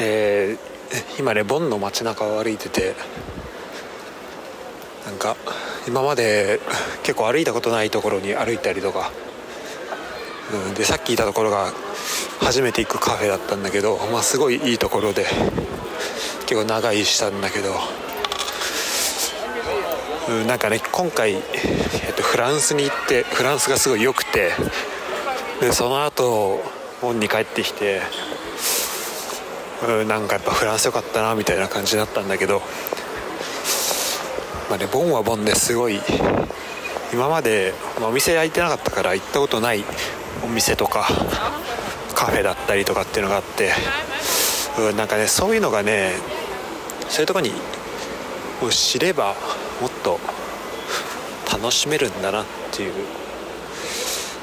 えー、今ねボンの街中を歩いててなんか今まで結構歩いたことないところに歩いたりとか、うん、でさっきいたところが初めて行くカフェだったんだけど、まあ、すごいいいところで結構長居したんだけど、うん、なんかね今回、えっと、フランスに行ってフランスがすごい良くてでその後ボンに帰ってきてうんなんかやっぱフランス良かったなみたいな感じだったんだけどまあねボンはボンですごい今まで、まあ、お店開いてなかったから行ったことないお店とかカフェだったりとかっていうのがあってうんなんかねそういうのがねそういうとこにを知ればもっと楽しめるんだなっていう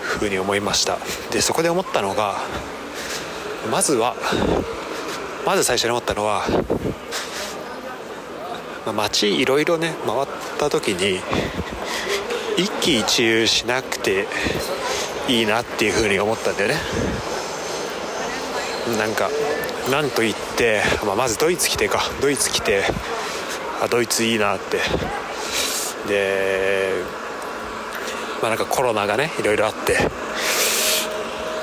ふうに思いました。でそこで思ったのがまずはまず最初に思ったのは、まあ、街いろいろね回った時に一喜一憂しなくていいなっていうふうに思ったんだよね。なんかなんと言って、まあ、まずドイツ来てか。ドイツ来てあドイツいいなって。でまあなんかコロナがねいろいろあって。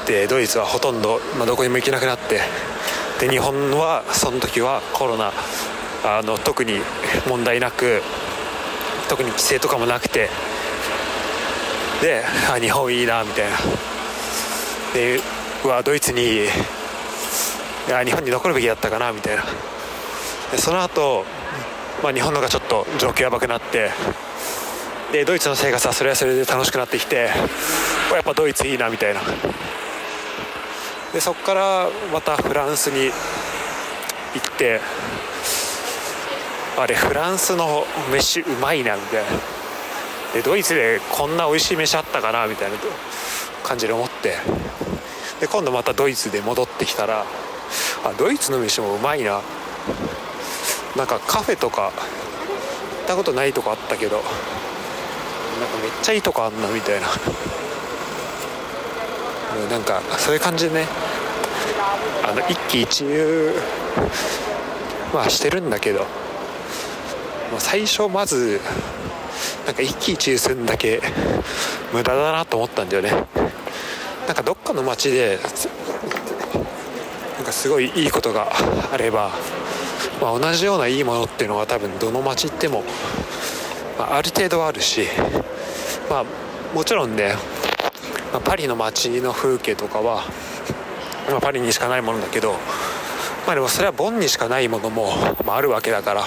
でドイツはほとんど、まあ、どこにも行けなくなって。で日本はその時はコロナあの特に問題なく特に規制とかもなくてであ日本いいなみたいな。でうわドイツにいや日本に残るべきだったかなみたいな。でその後、まあ日本のがちょっと状況やばくなってでドイツの生活はそれはそれで楽しくなってきてやっぱドイツいいなみたいな。でそこからまたフランスに行ってあれフランスの飯うまいなみたいなでドイツでこんな美味しい飯あったかなみたいな感じで思って。で今度またドイツで戻ってきたらあドイツの飯もうまいな。なんかカフェとか行ったことないとこあったけどなんかめっちゃいいとこあんなみたいな。なんかそういう感じでね。あの一喜一憂はしてるんだけど、まあ、最初まずなんか一喜一憂するんだけ無駄だなと思ったんだよね。なんかどっかの街でなんかすごいいいことがあれば、まあ、同じようないいものっていうのは多分どの街行っても、まあ、ある程度はあるしまあもちろんねまあ、パリの街の風景とかは、まあ、パリにしかないものだけど、まあ、でもそれはボンにしかないものも、まあ、るわけだから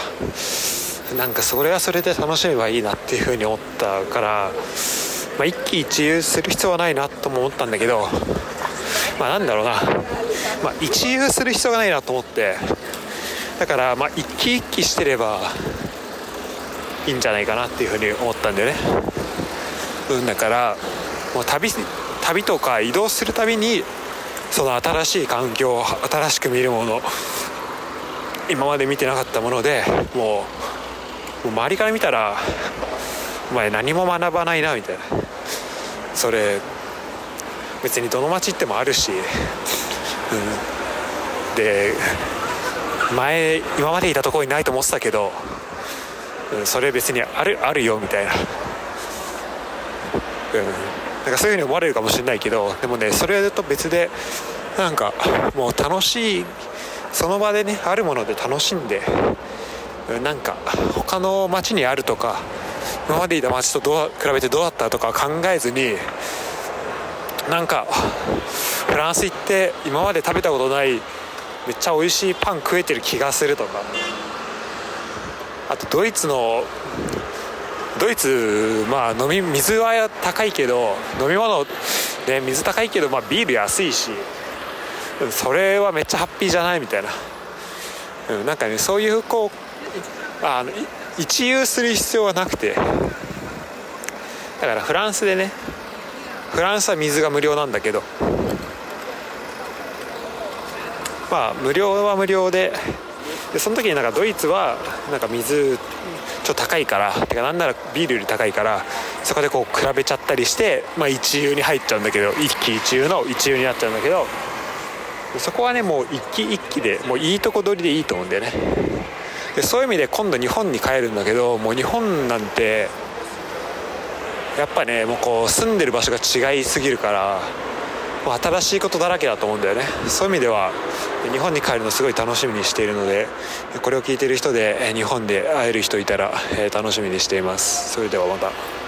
なんかそれはそれで楽しめばいいなっていうふうに思ったから、まあ、一喜一憂する必要はないなとも思ったんだけど、まあ、なんだろうな、まあ、一憂する必要がないなと思ってだからまあ一喜一喜してればいいんじゃないかなっていうふうに思ったんだよね。うん、だからもう旅旅とか移動するたびにその新しい環境新しく見るもの今まで見てなかったものでもう周りから見たらお前何も学ばないなみたいな。それ別にどの町行ってもあるし、うん、で前今までいたところにないと思ってたけど、うん、それ別にあるあるよみたいな、うん、なんかそういうふうに思われるかもしれないけどでもねそれと別でなんかもう楽しいその場でねあるもので楽しんでなんか他の街にあるとか今までいた街とどう比べてどうだったとか考えずになんかフランス行って今まで食べたことないめっちゃ美味しいパン食えてる気がするとか。あとドイツのドイツまあ飲み水は高いけど飲み物ね水高いけどまあビール安いしそれはめっちゃハッピーじゃないみたいな、うん、なんかねそういうこうあの一憂する必要はなくて。だからフランスでねフランスは水が無料なんだけどまあ無料は無料ででその時になんかドイツはなんか水ちょっと高いからてかなんならビールより高いからそこでこう比べちゃったりして、まあ、一流に入っちゃうんだけど一喜一憂の一憂になっちゃうんだけどそこはねもう一気一気でもういいとこ取りでいいと思うんだよね。でそういう意味で今度日本に帰るんだけどもう日本なんてやっぱねもうこう住んでる場所が違いすぎるからもう新しいことだらけだと思うんだよね。そういう意味では日本に帰るのすごい楽しみにしているのでこれを聞いている人で日本で会える人いたら楽しみにしています。それではまた。